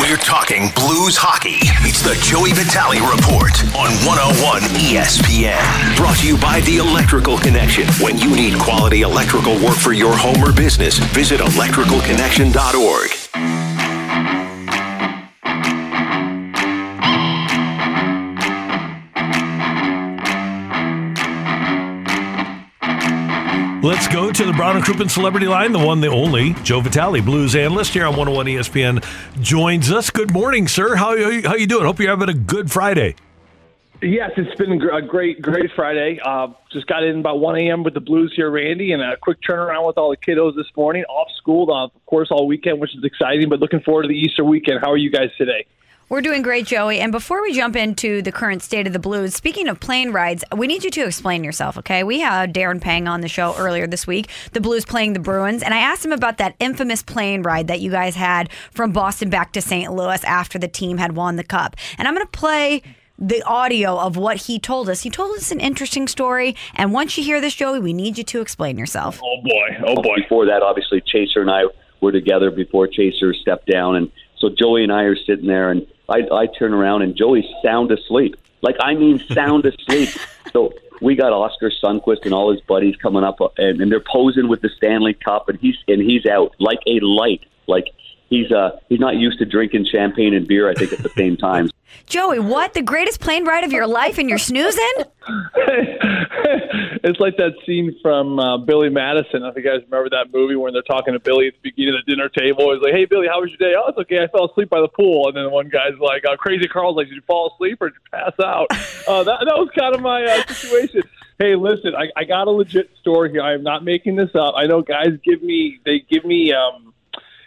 We're talking blues hockey. It's the Joey Vitale Report on 101 ESPN. Brought to you by The Electrical Connection. When you need quality electrical work for your home or business, visit electricalconnection.org. Let's go to the Brown and Crouppen Celebrity Line, the one, the only. Joe Vitale, blues analyst here on 101 ESPN, joins us. Good morning, sir. How are you, how you doing? Hope you're having a good Friday. Yes, it's been a great, great Friday. Uh, just got in about 1 a.m. with the Blues here, Randy, and a quick turnaround with all the kiddos this morning. Off school, uh, of course, all weekend, which is exciting, but looking forward to the Easter weekend. How are you guys today? We're doing great, Joey. And before we jump into the current state of the Blues, speaking of plane rides, we need you to explain yourself, okay? We had Darren Pang on the show earlier this week, the Blues playing the Bruins, and I asked him about that infamous plane ride that you guys had from Boston back to St. Louis after the team had won the Cup. And I'm going to play the audio of what he told us. He told us an interesting story. And once you hear this, Joey, we need you to explain yourself. Oh, boy. Oh, boy. Before that, obviously, Chaser and I were together before Chaser stepped down. And so Joey and I are sitting there, and I, I turn around, and Joey's sound asleep. Like, I mean, sound asleep. So we got Oscar Sundqvist and all his buddies coming up, and, and they're posing with the Stanley Cup, and he's and he's out like a light. Like he's uh he's not used to drinking champagne and beer. I think at the same time. Joey, what? The greatest plane ride of your life and you're snoozing? it's like that scene from uh, Billy Madison. I think you guys remember that movie when they're talking to Billy at the beginning of the dinner table. He's like, "Hey, Billy, how was your day?" "Oh, it's okay. I fell asleep by the pool." And then one guy's like, uh, "Crazy Carl's like, did you fall asleep or did you pass out?" Uh, that that was kind of my uh, situation. Hey, listen, I, I got a legit story here. I am not making this up. I know guys give me they give me um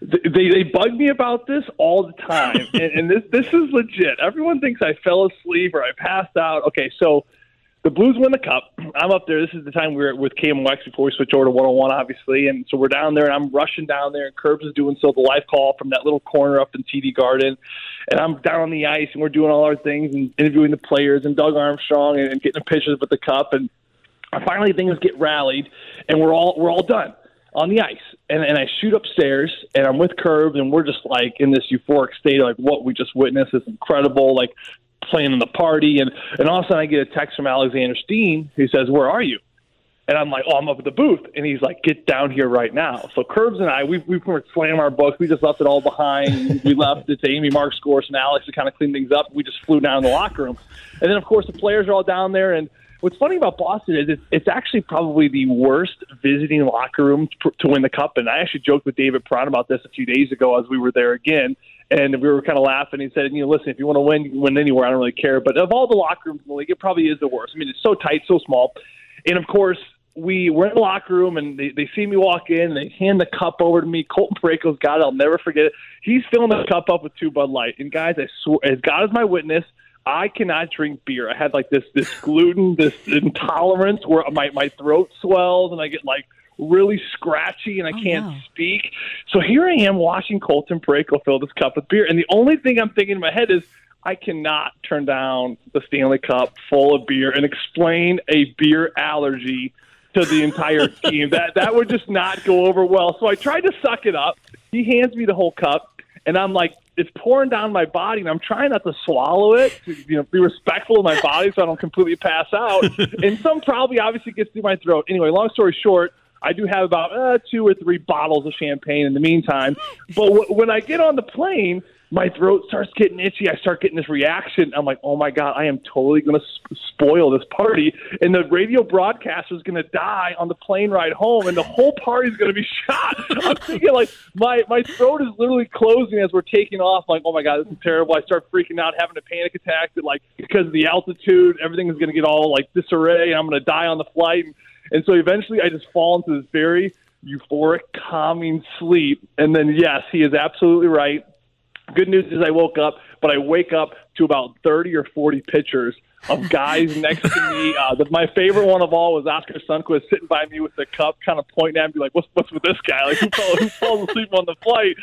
they they bug me about this all the time, and, and this this is legit. Everyone thinks I fell asleep or I passed out. Okay, so the Blues win the cup. I'm up there. This is the time we were with KMOX before we switch over to 101, obviously. And so we're down there, and I'm rushing down there, and Kerbs is doing so the live call from that little corner up in TD Garden. And I'm down on the ice, and we're doing all our things and interviewing the players and Doug Armstrong and, and getting pictures with the cup. And finally, things get rallied, and we're all we're all done on the ice. And, and I shoot upstairs, and I'm with Kerbs, and we're just like in this euphoric state, like what we just witnessed is incredible. Like playing in the party, and and all of a sudden I get a text from Alexander Steen who says, "Where are you?" And I'm like, "Oh, I'm up at the booth," and he's like, "Get down here right now." So Kerbs and I, we we slam our books. We just left it all behind. we left it to Amy Mark Scores and Alex to kind of clean things up. We just flew down to the locker room, and then of course the players are all down there and. What's funny about Boston is it's, it's actually probably the worst visiting locker room to, to win the cup. And I actually joked with David Perron about this a few days ago as we were there again and we were kind of laughing. He said, "You know, listen, if you want to win, you can win anywhere. I don't really care." But of all the locker rooms in the league, it probably is the worst. I mean, it's so tight, so small, and of course, we were in the locker room, and they, they see me walk in, and they hand the cup over to me. Colton Parayko's got it. I'll never forget it. He's filling the cup up with two Bud Light, and guys, I swear, as God is my witness. I cannot drink beer. I had like this this gluten, this intolerance where my my throat swells and I get like really scratchy and I Oh, can't no. speak. So here I am watching Colton Parayko fill this cup with beer, and the only thing I'm thinking in my head is I cannot turn down the Stanley Cup full of beer and explain a beer allergy to the entire team. That that would just not go over well. So I tried to suck it up. He hands me the whole cup, and I'm like, it's pouring down my body, and I'm trying not to swallow it to you know be respectful of my body so I don't completely pass out. and some probably obviously gets through my throat. Anyway, long story short. I do have about uh, two or three bottles of champagne in the meantime. But w- when I get on the plane, my throat starts getting itchy. I start getting this reaction. I'm like, oh my God, I am totally going to sp- spoil this party. And the radio broadcaster is going to die on the plane ride home, and the whole party is going to be shot. I'm thinking, like, my, my throat is literally closing as we're taking off. I'm like, oh my God, this is terrible. I start freaking out, having a panic attack. That, like, because of the altitude, everything is going to get all, like, disarray, and I'm going to die on the flight. And, and so eventually I just fall into this very euphoric, calming sleep. And then, yes, he is absolutely right. Good news is I woke up, but I wake up to about 30 or 40 pictures of guys next to me. Uh, the, my favorite one of all was Oscar Sundqvist sitting by me with the cup, kind of pointing at me like, "What's what's with this guy? Like, who, fell, who falls asleep on the flight?"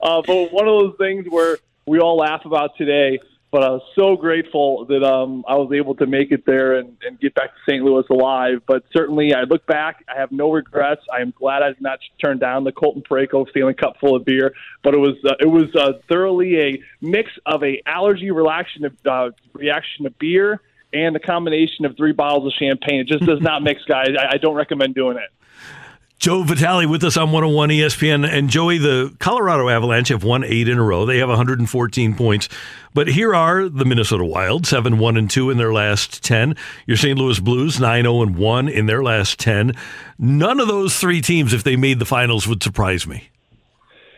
Uh, but one of those things where we all laugh about today but I was so grateful that um, I was able to make it there and, and get back to St. Louis alive. But certainly, I look back, I have no regrets. I am glad I did not turn down the Colton Parayko Stanley Cup full of beer. But it was uh, it was uh, thoroughly a mix of a allergy reaction of uh, reaction to beer and the combination of three bottles of champagne. It just does not mix, guys. I, I don't recommend doing it. Joe Vitale with us on 101 ESPN. And Joey, the Colorado Avalanche have won eight in a row. They have 114 points. But here are the Minnesota Wild, 7 1 and 2 in their last 10. Your St. Louis Blues, 9 0 and 1 in their last 10. None of those three teams, if they made the finals, would surprise me.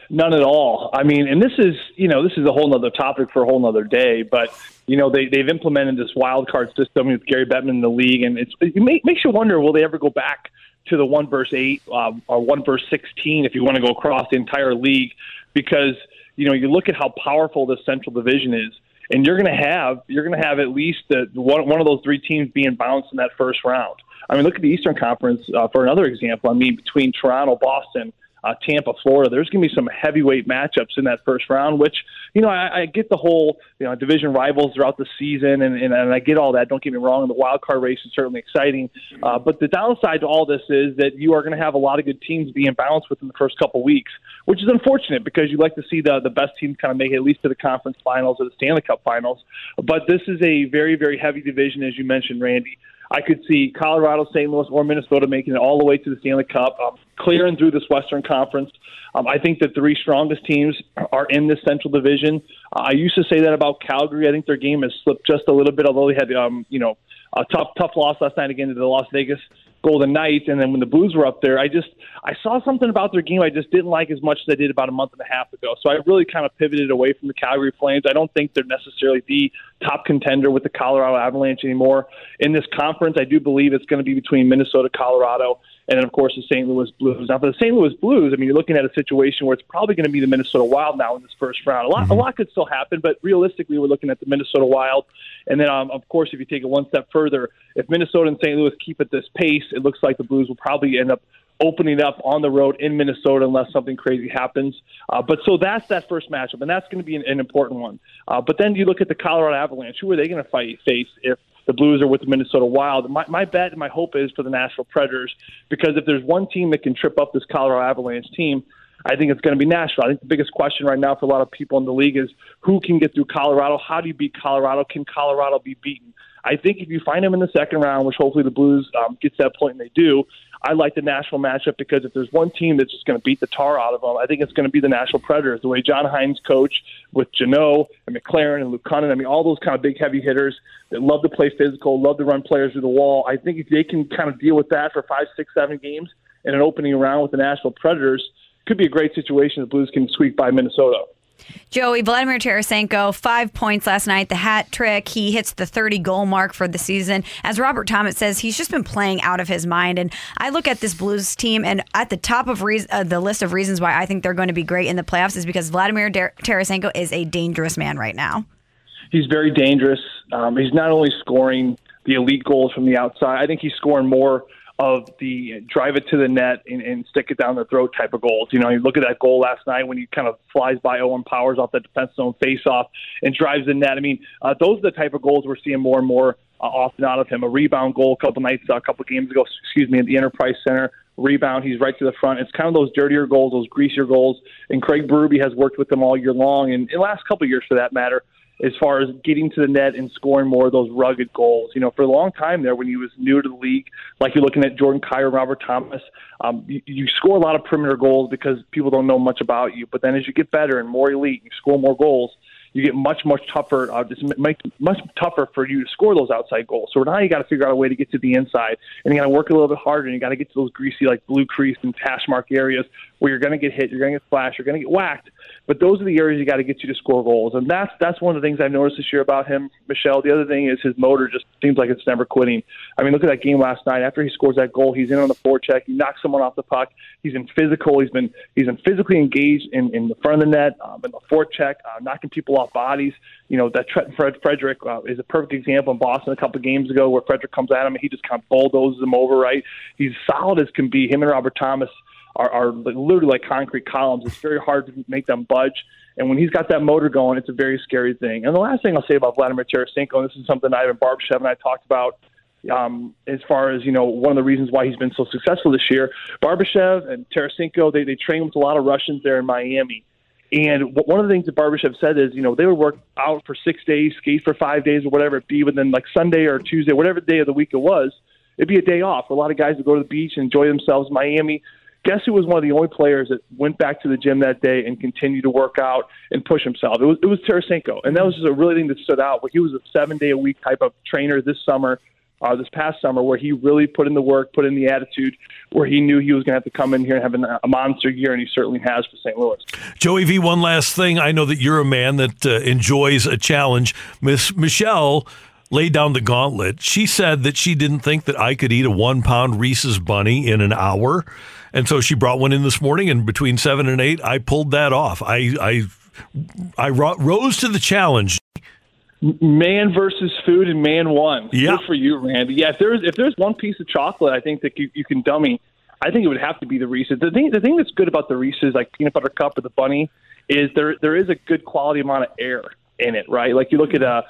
None at all. I mean, and this is, you know, this is a whole other topic for a whole other day, but, you know, they, they've implemented this wild card system with Gary Bettman in the league, and it's, it makes you wonder will they ever go back to the one verse eight uh, or one verse sixteen if you want to go across the entire league, because you know you look at how powerful this Central Division is, and you're going to have you're going to have at least the, one one of those three teams being bounced in that first round. I mean, look at the Eastern Conference uh, for another example. I mean, between Toronto, Boston, uh, Tampa, Florida. There's going to be some heavyweight matchups in that first round, which, you know, I, I get the whole, you know, division rivals throughout the season, and, and, and I get all that. Don't get me wrong. The wild card race is certainly exciting. Uh, but the downside to all this is that you are going to have a lot of good teams being balanced within the first couple weeks, which is unfortunate because you like to see the, the best teams kind of make it at least to the conference finals or the Stanley Cup finals. But this is a very, very heavy division, as you mentioned, Randy. I could see Colorado, St. Louis, or Minnesota making it all the way to the Stanley Cup, um, clearing through this Western Conference. Um, I think the three strongest teams are in this Central Division. Uh, I used to say that about Calgary. I think their game has slipped just a little bit, although they had, um, you know, a tough, tough loss last night again to the Las Vegas Golden Knights, and then when the Blues were up there, I just I saw something about their game I just didn't like as much as I did about a month and a half ago. So I really kind of pivoted away from the Calgary Flames. I don't think they're necessarily the top contender with the Colorado Avalanche anymore in this conference. I do believe it's going to be between Minnesota, Colorado, and then of course the St. Louis Blues. Now for the St. Louis Blues, I mean you're looking at a situation where it's probably going to be the Minnesota Wild now in this first round. A lot, mm-hmm. a lot could still happen, but realistically, we're looking at the Minnesota Wild. And then, um, of course, if you take it one step further, if Minnesota and St. Louis keep at this pace, it looks like the Blues will probably end up opening up on the road in Minnesota unless something crazy happens. Uh, but so that's that first matchup, and that's going to be an, an important one. Uh, but then you look at the Colorado Avalanche. Who are they going to fight face if the Blues are with the Minnesota Wild. My, my bet and my hope is for the Nashville Predators because if there's one team that can trip up this Colorado Avalanche team, I think it's going to be Nashville. I think the biggest question right now for a lot of people in the league is who can get through Colorado? How do you beat Colorado? Can Colorado be beaten? I think if you find them in the second round, which hopefully the Blues um, get to that point and they do, I like the Nashville matchup because if there's one team that's just going to beat the tar out of them, I think it's going to be the Nashville Predators. The way John Hynes coach with Jeannot and McCarron and Luke Kunin, I mean, all those kind of big, heavy hitters that love to play physical, love to run players through the wall. I think if they can kind of deal with that for five, six, seven games in an opening round with the Nashville Predators, could be a great situation. The Blues can sweep by Minnesota. Joey, Vladimir Tarasenko, five points last night, the hat trick. He hits the 30 goal mark for the season. As Robert Thomas says, he's just been playing out of his mind. And I look at this Blues team, and at the top of re- uh, the list of reasons why I think they're going to be great in the playoffs is because Vladimir Dar- Tarasenko is a dangerous man right now. He's very dangerous. Um, he's not only scoring the elite goals from the outside, I think he's scoring more of the drive it to the net and, and stick it down the throat type of goals. You know, you look at that goal last night when he kind of flies by Owen Powers off the defense zone face off and drives the net. I mean, uh, those are the type of goals we're seeing more and more uh, often out of him. A rebound goal a couple nights, uh, a couple games ago, excuse me, at the Enterprise Center. Rebound, he's right to the front. It's kind of those dirtier goals, those greasier goals. And Craig Berube has worked with them all year long, and the last couple years for that matter. As far as getting to the net and scoring more of those rugged goals. You know, for a long time there, when he was new to the league, like you're looking at Jordan Kyrou, Robert Thomas, um, you, you score a lot of perimeter goals because people don't know much about you. But then as you get better and more elite, you score more goals you get much much tougher. Uh, just make much tougher for you to score those outside goals. So now you got to figure out a way to get to the inside, and you got to work a little bit harder, and you got to get to those greasy like blue crease and hash mark areas where you're going to get hit, you're going to get flashed, you're going to get whacked. But those are the areas you got to get you to score goals, and that's that's one of the things I've noticed this year about him, Michelle. The other thing is his motor just seems like it's never quitting. I mean, look at that game last night. After he scores that goal, he's in on the forecheck, he knocks someone off the puck. He's been physical. He's been he's been physically engaged in, in the front of the net, um, in the forecheck, uh, knocking people off bodies. You know that Fred Frederic uh, is a perfect example in Boston a couple of games ago, where Frederic comes at him and he just kind of bulldozes him over. Right, he's solid as can be. Him and Robert Thomas are, are literally like concrete columns. It's very hard to make them budge. And when he's got that motor going, it's a very scary thing. And the last thing I'll say about Vladimir Tarasenko, and this is something Ivan Barbashev and I talked about um, as far as you know, one of the reasons why he's been so successful this year. Barbashev and Tarasenko, they they train with a lot of Russians there in Miami. And one of the things that Barbashev said is, you know, they would work out for six days, skate for five days, or whatever it be, but then like Sunday or Tuesday, whatever day of the week it was, it'd be a day off. A lot of guys would go to the beach and enjoy themselves. Miami, guess who was one of the only players that went back to the gym that day and continued to work out and push himself? It was it was Tarasenko, and that was just a really thing that stood out. But he was a seven day a week type of trainer this summer. Uh, this past summer, where he really put in the work, put in the attitude, where he knew he was going to have to come in here and have a monster year, and he certainly has for St. Louis. Joey V, one last thing. I know that you're a man that uh, enjoys a challenge. Miss Michelle laid down the gauntlet. She said that she didn't think that I could eat a one pound Reese's bunny in an hour. And so she brought one in this morning, and between seven and eight, I pulled that off. I I I rose to the challenge. Man versus food, and man won. Yeah, Good for you, Randy. Yeah, if there's if there's one piece of chocolate, I think that you, you can dummy. I think it would have to be the Reese's. The thing the thing that's good about the Reese's, like peanut butter cup or the bunny, is there there is a good quality amount of air in it, right? Like you look at a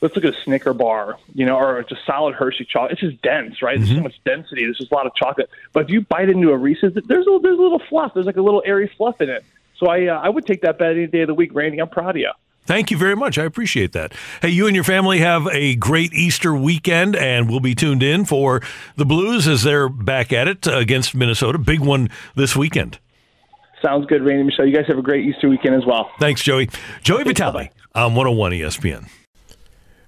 let's look at a Snicker bar, you know, or just solid Hershey chocolate. It's just dense, right? Mm-hmm. There's so much density. There's just a lot of chocolate. But if you bite into a Reese's, there's a, there's a little fluff. There's like a little airy fluff in it. So I uh, I would take that bet any day of the week, Randy. I'm proud of you. Thank you very much. I appreciate that. Hey, you and your family have a great Easter weekend, and we'll be tuned in for the Blues as they're back at it against Minnesota. Big one this weekend. Sounds good, Randy Michelle. You guys have a great Easter weekend as well. Thanks, Joey. Joey Vitale on 101 ESPN.